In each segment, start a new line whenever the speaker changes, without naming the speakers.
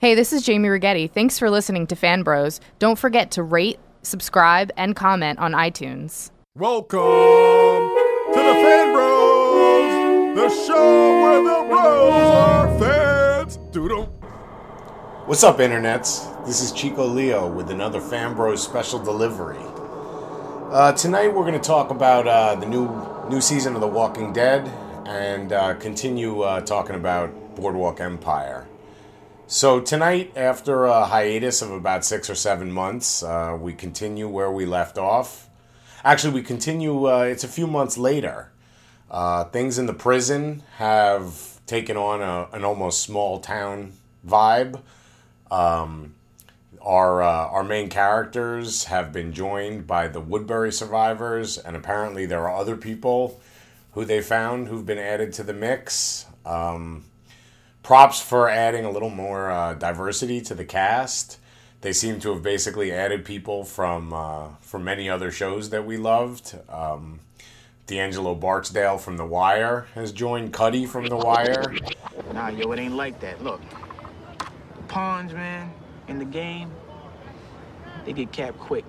Hey, this is Jamie Rigetti. Thanks for listening to Fan Bros. Don't forget to rate, subscribe, and comment on iTunes.
Welcome to the Fan Bros, the show where the bros are fans. Doodle.
What's up, internets? This is Chico Leo with another Fan Bros special delivery. Uh, tonight we're going to talk about uh, the new new season of The Walking Dead and uh, continue uh, talking about Boardwalk Empire. So tonight, after a hiatus of about six or seven months, uh, we continue where we left off. Actually, we continue. Uh, it's a few months later. Uh, things in the prison have taken on a, an almost small town vibe. Um, our uh, our main characters have been joined by the Woodbury survivors, and apparently there are other people who they found who've been added to the mix. Um, props for adding a little more uh, diversity to the cast. They seem to have basically added people from uh, from many other shows that we loved. Um, D'Angelo Barksdale from The Wire has joined Cutty from The Wire.
Nah, yo, it ain't like that. Look, the pawns, man, in the game, they get capped quick.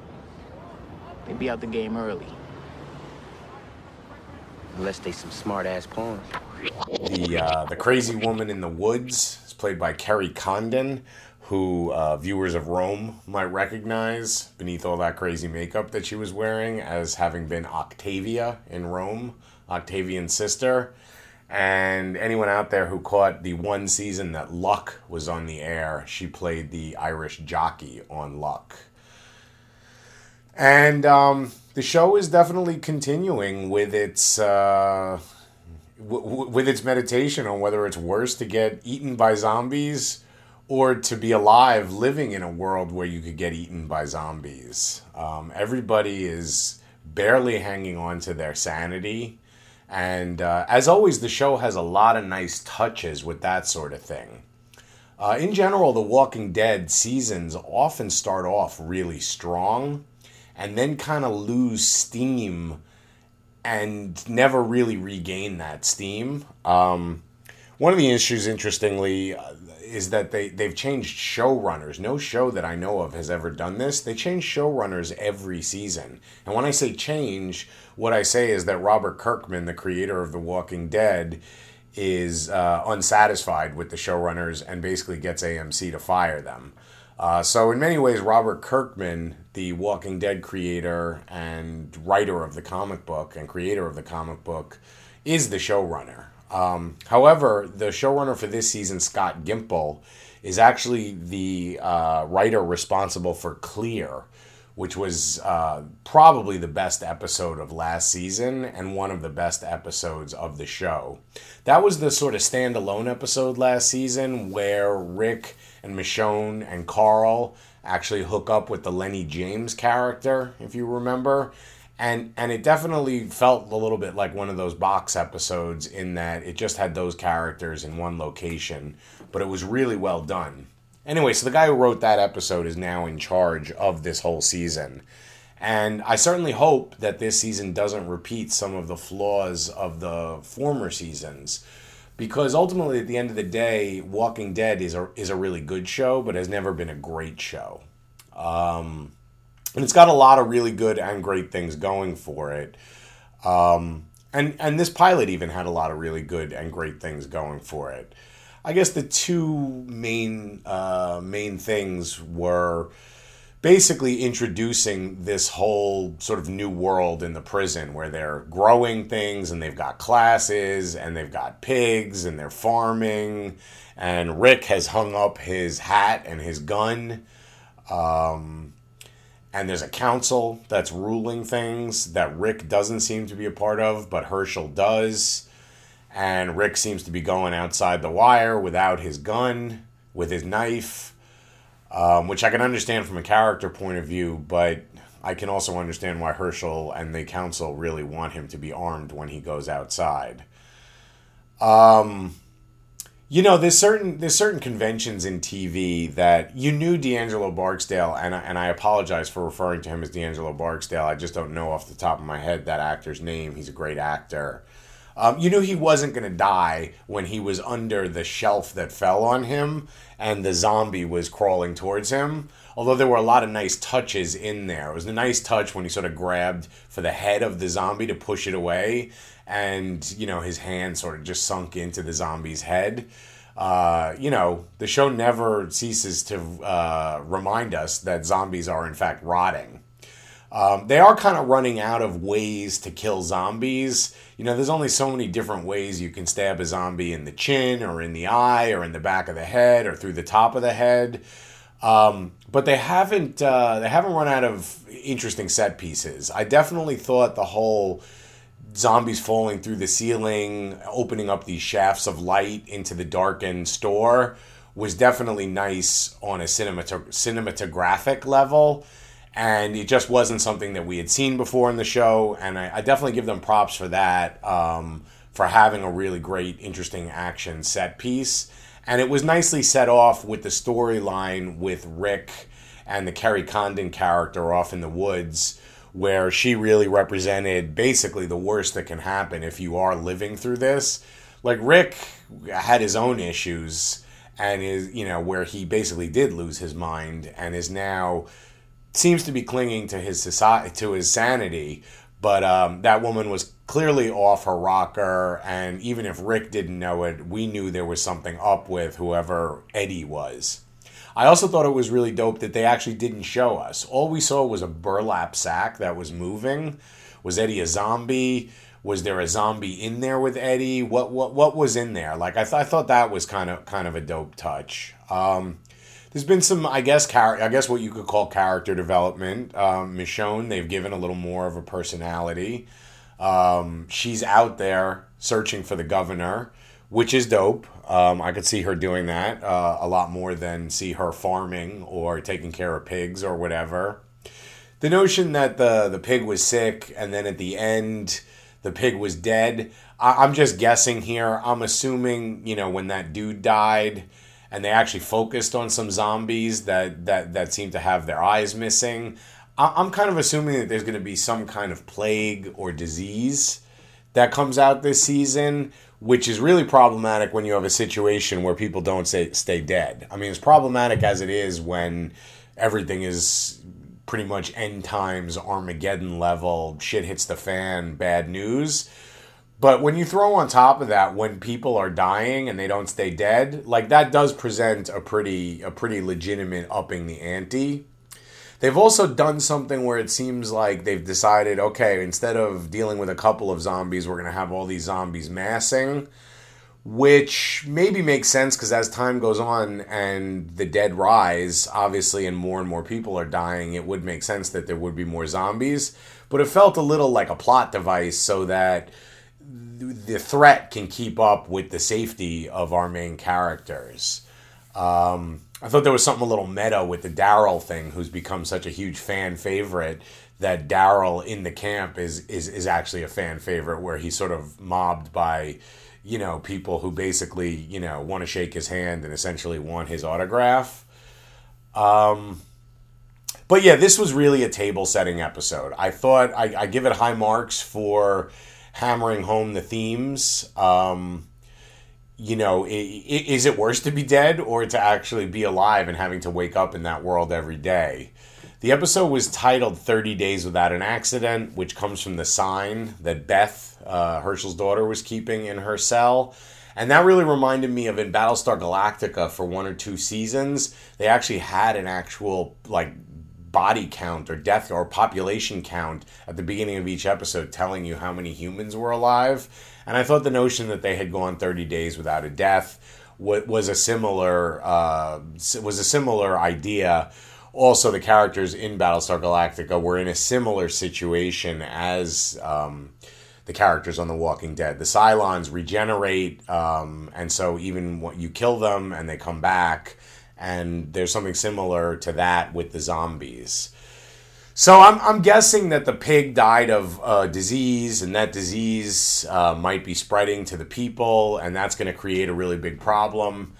They be out the game early.
Unless they some smart ass pawns.
The uh, the crazy woman in the woods is played by Kerry Condon, who uh, viewers of Rome might recognize beneath all that crazy makeup that she was wearing as having been Octavia in Rome, Octavian's sister. And anyone out there who caught the one season that Luck was on the air, she played the Irish jockey on Luck. And um, the show is definitely continuing with its uh, with its meditation on whether it's worse to get eaten by zombies or to be alive, living in a world where you could get eaten by zombies. Um, everybody is barely hanging on to their sanity. And uh, as always, the show has a lot of nice touches with that sort of thing. Uh, in general, The Walking Dead seasons often start off really strong and then kind of lose steam and never really regain that steam. Um, one of the issues, interestingly, uh, is that they, they've changed showrunners. No show that I know of has ever done this. They change showrunners every season. And when I say change, what I say is that Robert Kirkman, the creator of The Walking Dead, is uh, unsatisfied with the showrunners and basically gets AMC to fire them. Uh, so, in many ways, Robert Kirkman, the Walking Dead creator and writer of the comic book and creator of the comic book, is the showrunner. Um, however, the showrunner for this season, Scott Gimple, is actually the uh, writer responsible for Clear, which was uh, probably the best episode of last season and one of the best episodes of the show. That was the sort of standalone episode last season where Rick and Michonne and Carl actually hook up with the Lenny James character, if you remember. And and it definitely felt a little bit like one of those box episodes in that it just had those characters in one location, but it was really well done. Anyway, so the guy who wrote that episode is now in charge of this whole season. And I certainly hope that this season doesn't repeat some of the flaws of the former seasons because ultimately at the end of the day walking dead is a, is a really good show but has never been a great show. Um, and it's got a lot of really good and great things going for it. Um, and and this pilot even had a lot of really good and great things going for it. I guess the two main uh, main things were basically introducing this whole sort of new world in the prison where they're growing things and they've got classes and they've got pigs and they're farming. And rick has hung up his hat and his gun. Um, and there's a council that's ruling things that rick doesn't seem to be a part of but hershel does. And rick seems to be going outside the wire without his gun with his knife um, which I can understand from a character point of view, but I can also understand why Hershel and the council really want him to be armed when he goes outside. Um, you know, there's certain there's certain conventions in TV that you knew D'Angelo Barksdale, and I, and I apologize for referring to him as D'Angelo Barksdale. I just don't know off the top of my head that actor's name. He's a great actor. Um, you knew he wasn't going to die when he was under the shelf that fell on him and the zombie was crawling towards him. Although there were a lot of nice touches in there. It was a nice touch when he sort of grabbed for the head of the zombie to push it away, and, you know, his hand sort of just sunk into the zombie's head. Uh, you know, the show never ceases to uh, remind us that zombies are, in fact, rotting. Um, they are kind of running out of ways to kill zombies. You know, there's only so many different ways you can stab a zombie in the chin or in the eye or in the back of the head or through the top of the head. Um, but they haven't uh, they haven't run out of interesting set pieces. I definitely thought the whole zombies falling through the ceiling, opening up these shafts of light into the darkened store was definitely nice on a cinemat- cinematographic level and it just wasn't something that we had seen before in the show. And I, I definitely give them props for that, um, for having a really great, interesting action set piece. And it was nicely set off with the storyline with Rick and the Kerry Condon character off in the woods, where she really represented basically the worst that can happen if you are living through this. Like Rick had his own issues and is, you know, where he basically did lose his mind and is now seems to be clinging to his society to his sanity but um, that woman was clearly off her rocker and even if rick didn't know it we knew there was something up with whoever eddie was. I also thought it was really dope that they actually didn't show us. All we saw was a burlap sack that was moving. Was eddie a zombie? Was there a zombie in there with eddie? What what what was in there? Like i, th- I thought that was kind of kind of a dope touch. Um, there's been some, I guess, char- I guess what you could call character development. Um, Michonne, they've given a little more of a personality. Um, she's out there searching for the governor, which is dope. Um, I could see her doing that uh, a lot more than see her farming or taking care of pigs or whatever. The notion that the the pig was sick and then at the end the pig was dead. I- I'm just guessing here. I'm assuming you know when that dude died and they actually focused on some zombies that that that seem to have their eyes missing. I'm kind of assuming that there's going to be some kind of plague or disease that comes out this season, which is really problematic when you have a situation where people don't stay, stay dead. I mean, it's problematic as it is when everything is pretty much end times, Armageddon level, shit hits the fan, bad news. But when you throw on top of that when people are dying and they don't stay dead, like that does present a pretty a pretty legitimate upping the ante. They've also done something where it seems like they've decided, okay, instead of dealing with a couple of zombies, we're to have all these zombies massing, which maybe makes sense because as time goes on and the dead rise, obviously, and more and more people are dying, it would make sense that there would be more zombies. But it felt a little like a plot device so that the threat can keep up with the safety of our main characters. Um, I thought there was something a little meta with the Daryl thing, who's become such a huge fan favorite. That Daryl in the camp is is is actually a fan favorite, where he's sort of mobbed by, you know, people who basically you know want to shake his hand and essentially want his autograph. Um, but yeah, this was really a table setting episode. I thought I, I give it high marks for hammering home the themes. Um, you know, is it worse to be dead or to actually be alive and having to wake up in that world every day? The episode was titled 30 Days Without an Accident, which comes from the sign that Beth, uh, Hershel's daughter, was keeping in her cell. And that really reminded me of in Battlestar Galactica for one or two seasons, they actually had an actual, like, body count or death or population count at the beginning of each episode telling you how many humans were alive. And I thought the notion that they had gone 30 days without a death was a similar uh, was a similar idea. Also, the characters in Battlestar Galactica were in a similar situation as um, the characters on The Walking Dead. The Cylons regenerate, um, and so even when you kill them and they come back, and there's something similar to that with the zombies. So I'm, I'm guessing that the pig died of uh, disease, and that disease uh, might be spreading to the people, and that's going to create a really big problem.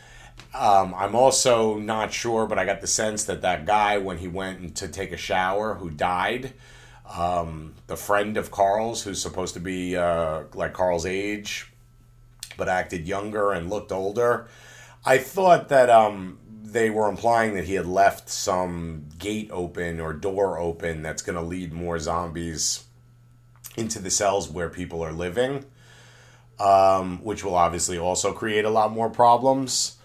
Um, I'm also not sure, but I got the sense that that guy, when he went to take a shower, who died, Um, the friend of Carl's, who's supposed to be uh, like Carl's age, but acted younger and looked older. I thought that um, they were implying that he had left some gate open or door open that's going to lead more zombies into the cells where people are living, um, which will obviously also create a lot more problems.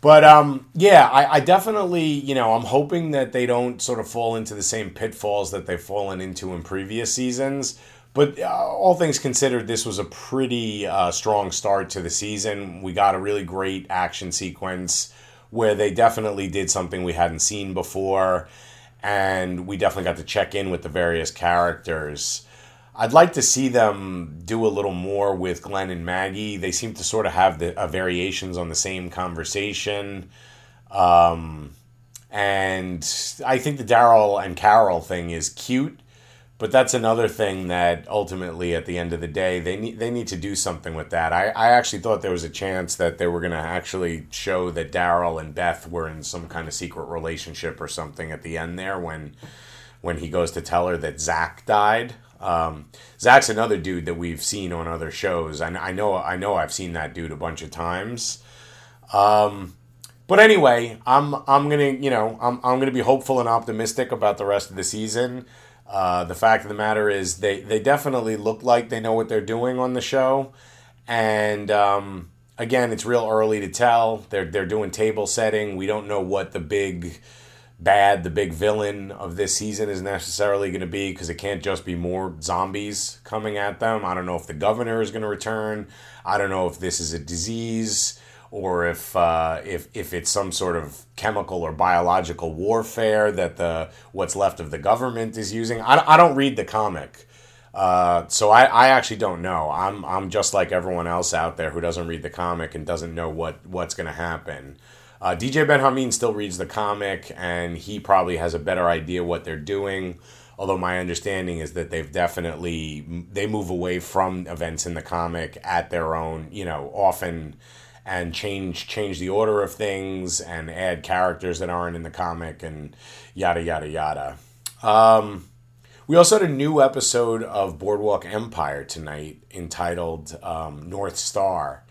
But um, yeah, I, I definitely, you know, I'm hoping that they don't sort of fall into the same pitfalls that they've fallen into in previous seasons. But uh, all things considered, this was a pretty uh, strong start to the season. We got a really great action sequence where they definitely did something we hadn't seen before, and we definitely got to check in with the various characters. I'd like to see them do a little more with Glenn and Maggie. They seem to sort of have the uh, variations on the same conversation. Um, and I think the Daryl and Carol thing is cute, but that's another thing that ultimately, at the end of the day, they need they need to do something with that. I, I actually thought there was a chance that they were going to actually show that Daryl and Beth were in some kind of secret relationship or something at the end there when when he goes to tell her that Zach died. Um, Zach's another dude that we've seen on other shows. I, I know I know I've seen that dude a bunch of times. Um, but anyway, I'm I'm gonna you know I'm I'm gonna be hopeful and optimistic about the rest of the season. Uh, the fact of the matter is they they definitely look like they know what they're doing on the show, and um, again, it's real early to tell. They're they're doing table setting. We don't know what the big bad the big villain of this season is necessarily going to be because it can't just be more zombies coming at them. I don't know if the governor is going to return. I don't know if this is a disease or if uh, if if it's some sort of chemical or biological warfare that the what's left of the government is using. I, I don't read the comic. Uh, so I, I actually don't know. I'm I'm just like everyone else out there who doesn't read the comic and doesn't know what what's going to happen. Uh, DJ Ben Hameen still reads the comic, and he probably has a better idea what they're doing. Although my understanding is that they've definitely they move away from events in the comic at their own, you know, often and change change the order of things and add characters that aren't in the comic and yada yada yada. Um, we also had a new episode of Boardwalk Empire tonight entitled um, North Star.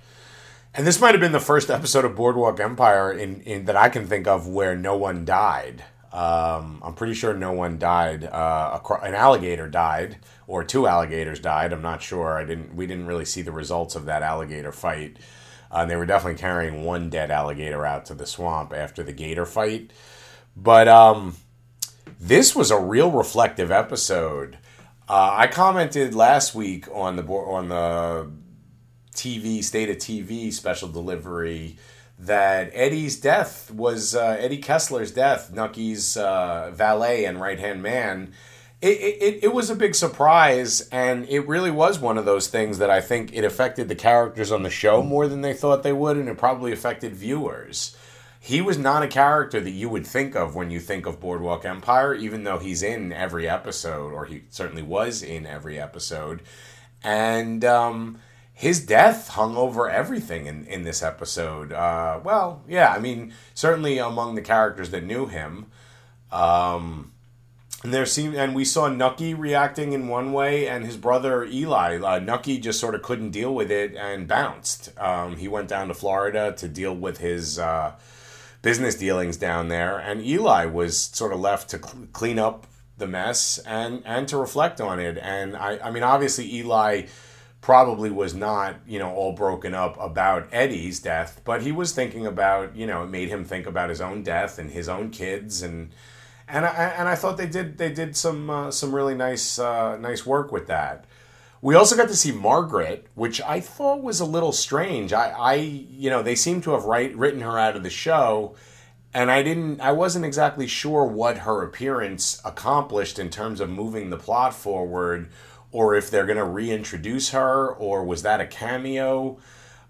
And this might have been the first episode of Boardwalk Empire in, in that I can think of where no one died. Um, I'm pretty sure no one died. Uh, an alligator died, or two alligators died. I'm not sure. I didn't. We didn't really see the results of that alligator fight. Uh, they were definitely carrying one dead alligator out to the swamp after the gator fight. But um, this was a real reflective episode. Uh, I commented last week on the on the TV State of TV special delivery that Eddie's death was uh, Eddie Kessler's death, Nucky's uh, valet and right hand man. It, it, it was a big surprise, and it really was one of those things that I think it affected the characters on the show more than they thought they would, and it probably affected viewers. He was not a character that you would think of when you think of Boardwalk Empire, even though he's in every episode, or he certainly was in every episode. And um, his death hung over everything in, in this episode. Uh, well, yeah, I mean, certainly among the characters that knew him. Um, there seemed, and we saw Nucky reacting in one way, and his brother Eli. Uh, Nucky just sort of couldn't deal with it and bounced. Um, he went down to Florida to deal with his uh, business dealings down there, and Eli was sort of left to cl- clean up the mess and and to reflect on it. And I, I mean, obviously Eli probably was not, you know, all broken up about Eddie's death, but he was thinking about, you know, it made him think about his own death and his own kids and and I and I thought they did they did some uh, some really nice uh, nice work with that. We also got to see Margaret, which I thought was a little strange. I, I you know, they seem to have write, written her out of the show, and I didn't I wasn't exactly sure what her appearance accomplished in terms of moving the plot forward or if they're going to reintroduce her, or was that a cameo?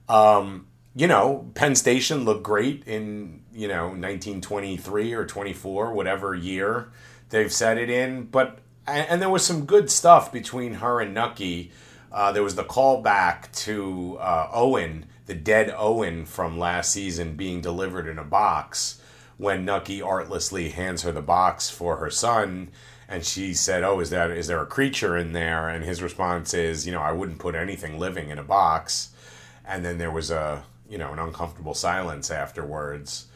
Um, you know, Penn Station looked great in, you know, 1923 or 24, whatever year they've set it in. But, and, there was some good stuff between her and Nucky. Uh, there was the callback to uh, Owen, the dead Owen from last season, being delivered in a box when Nucky artlessly hands her the box for her son and she said, "Oh, is that is there a creature in there?" And his response is, "You know, I wouldn't put anything living in a box." And then there was a you know an uncomfortable silence afterwards.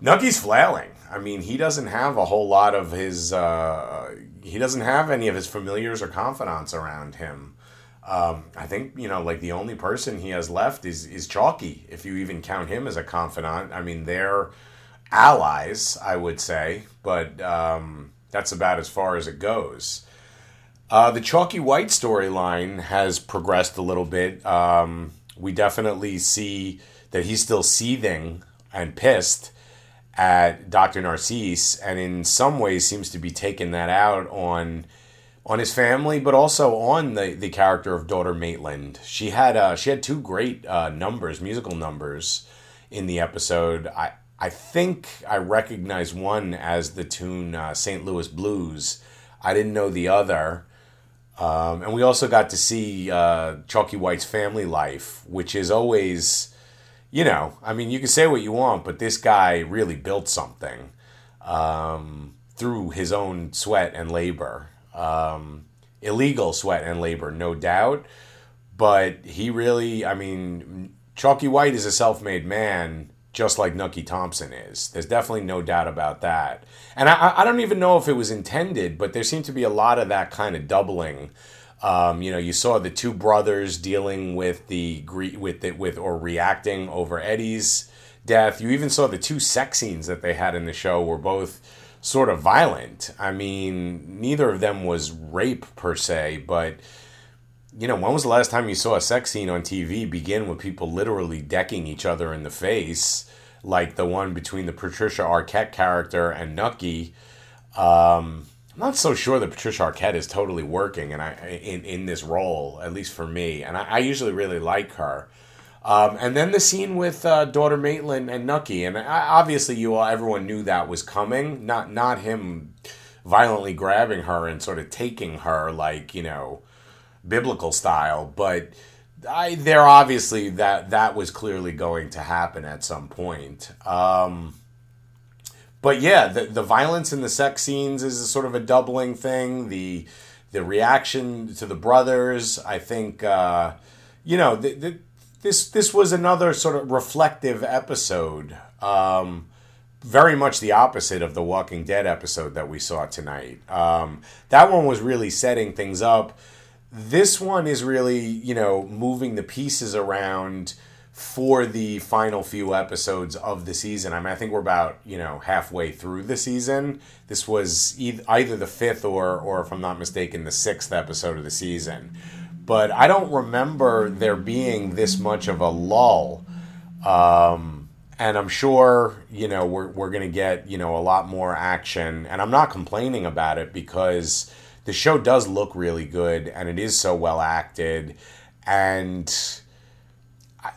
Nucky's flailing. I mean, he doesn't have a whole lot of his. Uh, he doesn't have any of his familiars or confidants around him. Um, I think you know, like the only person he has left is is Chalky, if you even count him as a confidant. I mean, they're allies, I would say, but um, that's about as far as it goes. Uh, the Chalky White storyline has progressed a little bit. Um, we definitely see that he's still seething and pissed at Dr. Narcisse, and in some ways seems to be taking that out on on his family, but also on the, the character of daughter Maitland. She had uh, she had two great uh, numbers, musical numbers, in the episode. I I think I recognize one as the tune uh, St. Louis Blues. I didn't know the other. Um, and we also got to see uh, Chalky White's family life, which is always, you know, I mean, you can say what you want, but this guy really built something um, through his own sweat and labor. Um, illegal sweat and labor, no doubt. But he really, I mean, Chalky White is a self made man, just like Nucky Thompson is. There's definitely no doubt about that. And I, I don't even know if it was intended, but there seemed to be a lot of that kind of doubling. Um, you know, you saw the two brothers dealing with the with it with or reacting over Eddie's death. You even saw the two sex scenes that they had in the show were both sort of violent. I mean, neither of them was rape per se, but you know, when was the last time you saw a sex scene on TV begin with people literally decking each other in the face, like the one between the Patricia Arquette character and Nucky? Um, I'm not so sure that Patricia Arquette is totally working, and I in in this role, at least for me. And I, I usually really like her. Um, and then the scene with uh, daughter Maitland and Nucky, and I, obviously you all everyone knew that was coming. Not not him violently grabbing her and sort of taking her like you know biblical style, but I there obviously that that was clearly going to happen at some point. Um, but yeah, the the violence in the sex scenes is sort of a doubling thing. The the reaction to the brothers, I think, uh, you know, the, the, this this was another sort of reflective episode. Um, very much the opposite of the Walking Dead episode that we saw tonight. Um, that one was really setting things up this one is really, you know, moving the pieces around for the final few episodes of the season. I mean, I think we're about, you know, halfway through the season. This was either the fifth or, or if I'm not mistaken, the sixth episode of the season. But I don't remember there being this much of a lull. Um, and I'm sure, you know, we're, we're to get, you know, a lot more action. And I'm not complaining about it because the show does look really good and it is so well acted and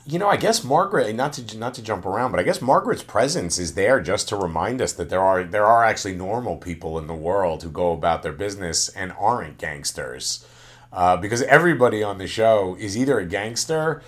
you know, I guess Margaret, not to not to jump around, but I guess Margaret's presence is there just to remind us that there are there are actually normal people in the world who go about their business and aren't gangsters, uh, because everybody on the show is either a gangster,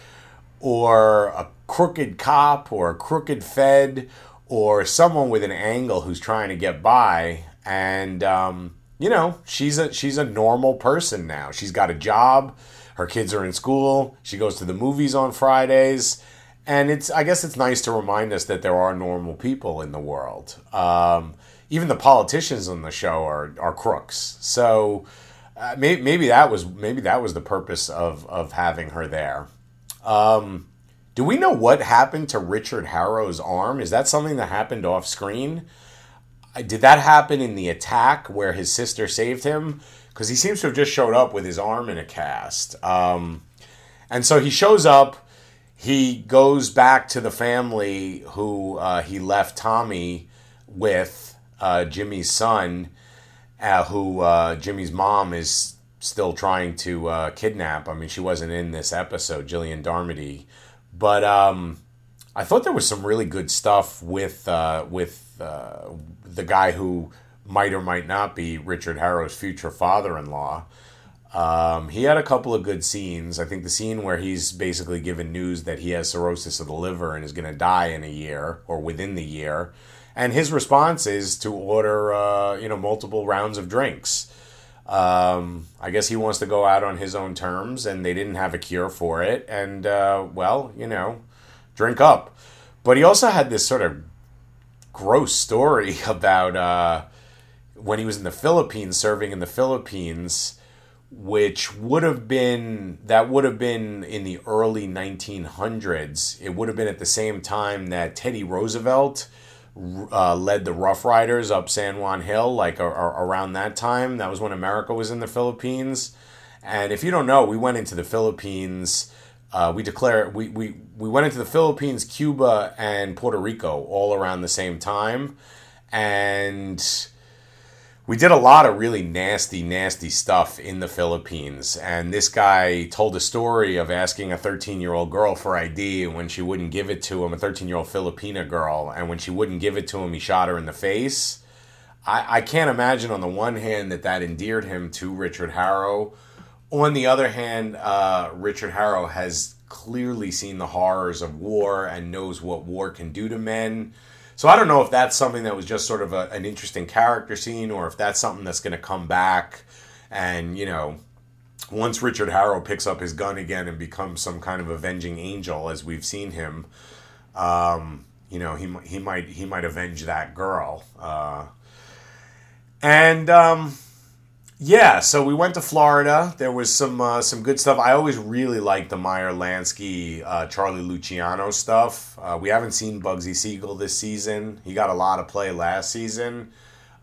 or a crooked cop, or a crooked Fed, or someone with an angle who's trying to get by, and um, you know, she's a she's a normal person now. She's got a job. Her kids are in school. She goes to the movies on Fridays. And it's I guess it's nice to remind us that there are normal people in the world. Um, even the politicians on the show are are crooks. So uh, maybe, maybe that was maybe that was the purpose of of having her there. Um, do we know what happened to Richard Harrow's arm? Is that something that happened off screen? did that happen in the attack where his sister saved him? Because he seems to have just showed up with his arm in a cast. Um, and so he shows up. He goes back to the family who uh, he left Tommy with, uh, Jimmy's son, uh, who uh, Jimmy's mom is still trying to uh, kidnap. I mean, she wasn't in this episode, Gillian Darmody. But um, I thought there was some really good stuff with uh, with the guy who might or might not be Richard Harrow's future father-in-law. Um, he had a couple of good scenes. I think the scene where he's basically given news that he has cirrhosis of the liver and is going to die in a year or within the year, and his response is to order uh, you know multiple rounds of drinks. Um, I guess he wants to go out on his own terms, and they didn't have a cure for it. And uh, well, you know, drink up. But he also had this sort of gross story about uh, when he was in the Philippines, serving in the Philippines, which would have been that would have been in the early 1900s. It would have been at the same time that Teddy Roosevelt uh, led the Rough Riders up San Juan Hill, like around that time. That was when America was in the Philippines. And if you don't know, we went into the Philippines. Uh, we declare we, we we went into the Philippines, Cuba, and Puerto Rico all around the same time, and we did a lot of really nasty, nasty stuff in the Philippines. And this guy told a story of asking a 13 year old girl for ID, and when she wouldn't give it to him, a 13 year old Filipina girl, and when she wouldn't give it to him, he shot her in the face. I, I can't imagine, on the one hand, that that endeared him to Richard Harrow. On the other hand, uh, Richard Harrow has clearly seen the horrors of war and knows what war can do to men so I don't know if that's something that was just sort of a, an interesting character scene or if that's something that's going to come back. And, you know, once Richard Harrow picks up his gun again and becomes some kind of avenging angel, as we've seen him, um, you know, he, he might he might avenge that girl. Uh, and um, yeah, so we went to Florida. There was some uh, some good stuff. I always really liked the Meyer Lansky, uh, Charlie Luciano stuff. Uh, we haven't seen Bugsy Siegel this season. He got a lot of play last season.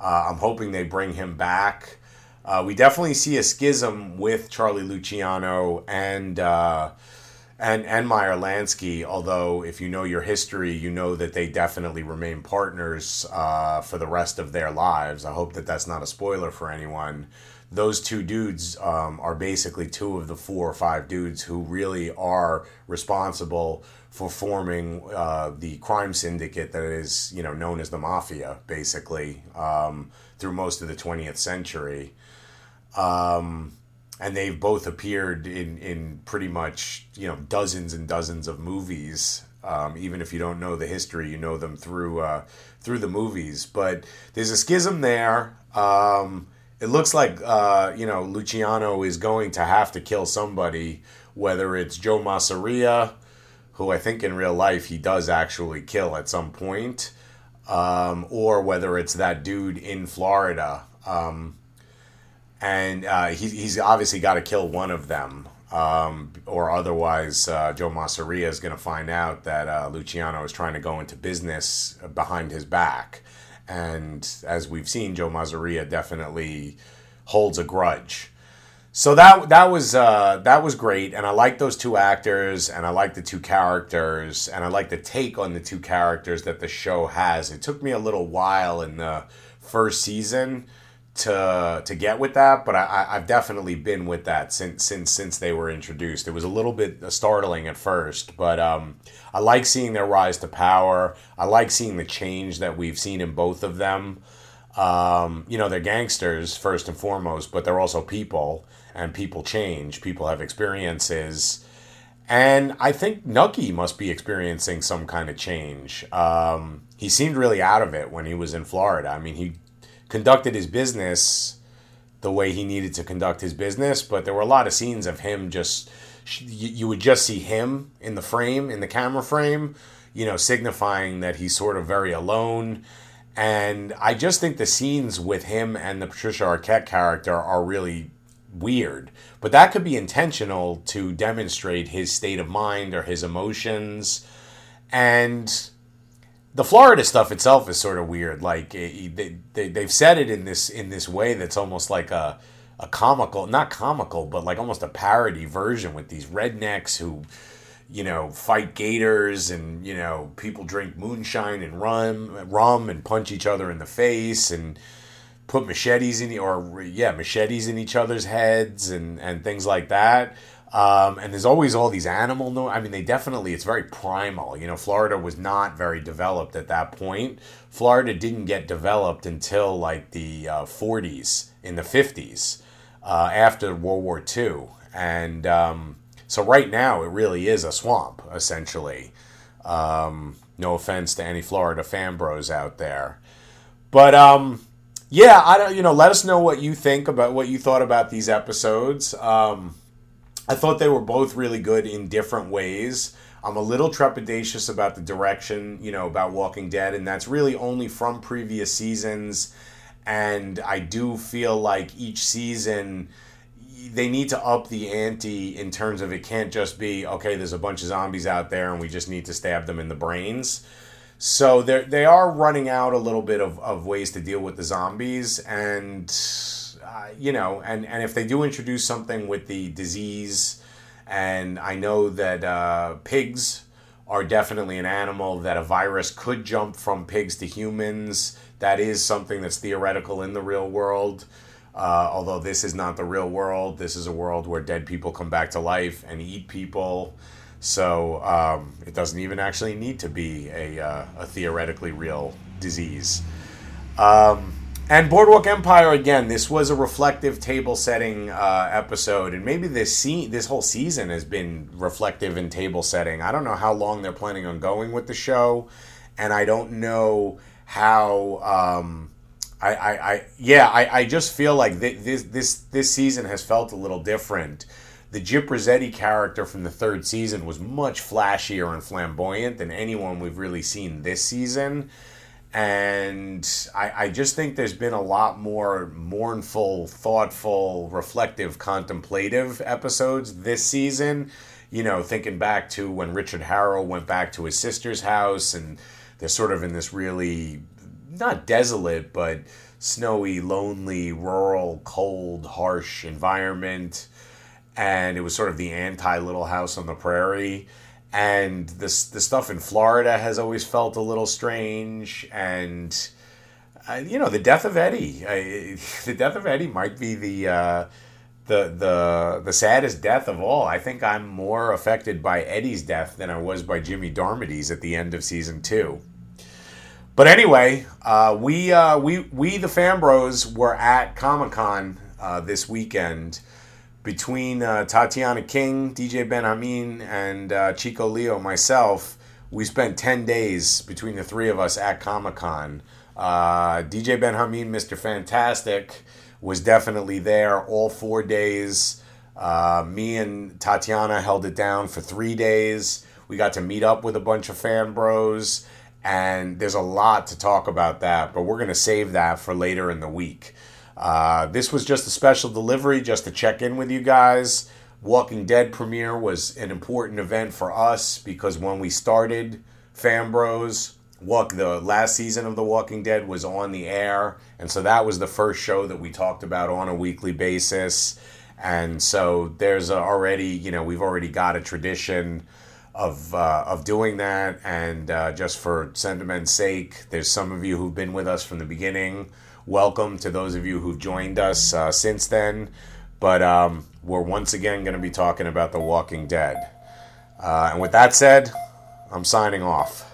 Uh, I'm hoping they bring him back. Uh, we definitely see a schism with Charlie Luciano and uh, and and Meyer Lansky. Although, if you know your history, you know that they definitely remain partners uh, for the rest of their lives. I hope that that's not a spoiler for anyone. Those two dudes um, are basically two of the four or five dudes who really are responsible for forming uh, the crime syndicate that is, you know, known as the mafia, basically um, through most of the 20th century. Um, and they've both appeared in in pretty much you know dozens and dozens of movies. Um, even if you don't know the history, you know them through uh, through the movies. But there's a schism there. Um, it looks like uh, you know Luciano is going to have to kill somebody, whether it's Joe Masseria, who I think in real life he does actually kill at some point, um, or whether it's that dude in Florida. Um, and uh, he, he's obviously got to kill one of them, um, or otherwise uh, Joe Masseria is going to find out that uh, Luciano is trying to go into business behind his back. And as we've seen, Joe Masseria definitely holds a grudge. So that that was uh, that was great, and I like those two actors, and I like the two characters, and I like the take on the two characters that the show has. It took me a little while in the first season to to get with that, but I, I've definitely been with that since since since they were introduced. It was a little bit startling at first, but um, I like seeing their rise to power. I like seeing the change that we've seen in both of them. Um, you know, they're gangsters first and foremost, but they're also people, and people change. People have experiences. And I think Nucky must be experiencing some kind of change. Um, he seemed really out of it when he was in Florida. I mean, he conducted his business the way he needed to conduct his business, but there were a lot of scenes of him just you would just see him in the frame, in the camera frame, you know, signifying that he's sort of very alone. And I just think the scenes with him and the Patricia Arquette character are really weird. But that could be intentional to demonstrate his state of mind or his emotions. And the Florida stuff itself is sort of weird. Like eh, they, they they've said it in this in this way that's almost like a a comical, not comical, but like almost a parody version with these rednecks who, you know, fight gators and you know people drink moonshine and rum rum and punch each other in the face and put machetes in or yeah machetes in each other's heads and and things like that. Um, and there's always all these animal no I mean they definitely it's very primal. You know, Florida was not very developed at that point. Florida didn't get developed until like the uh, 40s in the 50s uh, after World War II. And um, so right now it really is a swamp essentially. Um, No offense to any Florida fan bros out there. But um, yeah, I don't. You know, let us know what you think about what you thought about these episodes. Um, I thought they were both really good in different ways. I'm a little trepidatious about the direction, you know, about Walking Dead, and that's really only from previous seasons. And I do feel like each season they need to up the ante in terms of it can't just be okay. There's a bunch of zombies out there, and we just need to stab them in the brains. So they they are running out a little bit of, of ways to deal with the zombies, and you know, and and if they do introduce something with the disease, and I know that uh, pigs are definitely an animal that a virus could jump from pigs to humans. That is something that's theoretical in the real world. Uh, although this is not the real world, this is a world where dead people come back to life and eat people. So um, it doesn't even actually need to be a, uh, a theoretically real disease. Um, and Boardwalk Empire again. This was a reflective table setting uh, episode, and maybe this se- this whole season has been reflective in table setting. I don't know how long they're planning on going with the show, and I don't know how. Um, I, I, I, yeah, I, I just feel like th- this this this season has felt a little different. The Gyp Rosetti character from the third season was much flashier and flamboyant than anyone we've really seen this season and I, I, just think there's been a lot more mournful, thoughtful, reflective, contemplative episodes this season. You know, thinking back to when Richard Harrow went back to his sister's house, and they're sort of in this really not desolate, but snowy, lonely, rural, cold, harsh environment. And it was sort of the anti Little House on the Prairie and this the stuff in Florida has always felt a little strange. And uh, you know the death of Eddie. Uh, the death of Eddie might be the uh, the the the saddest death of all. I think I'm more affected by Eddie's death than I was by Jimmy Darmody's at the end of season 2 but anyway uh, we uh, we we the Fan Bros were at Comic-Con uh, this weekend between uh, Tatiana King, DJ Ben Hameen, and uh, Chico Leo, myself, we spent 10 days between the three of us at Comic Con. Uh, DJ Ben Hameen, Mr. Fantastic, was definitely there all four days. Uh, me and Tatiana held it down for three days. We got to meet up with a bunch of fan bros, and there's a lot to talk about that, but we're going to save that for later in the week. Uh, this was just a special delivery just to check in with you guys. Walking Dead premiere was an important event for us because when we started Fan Bros, walk the last season of The Walking Dead was on the air, and so that was the first show that we talked about on a weekly basis. And so there's already, you know, we've already got a tradition of uh, of doing that. And uh, just for sentiment's sake, there's some of you who've been with us from the beginning welcome to those of you who've joined us uh, since then. But um, we're once again going to be talking about The Walking Dead. Uh, and with that said, I'm signing off.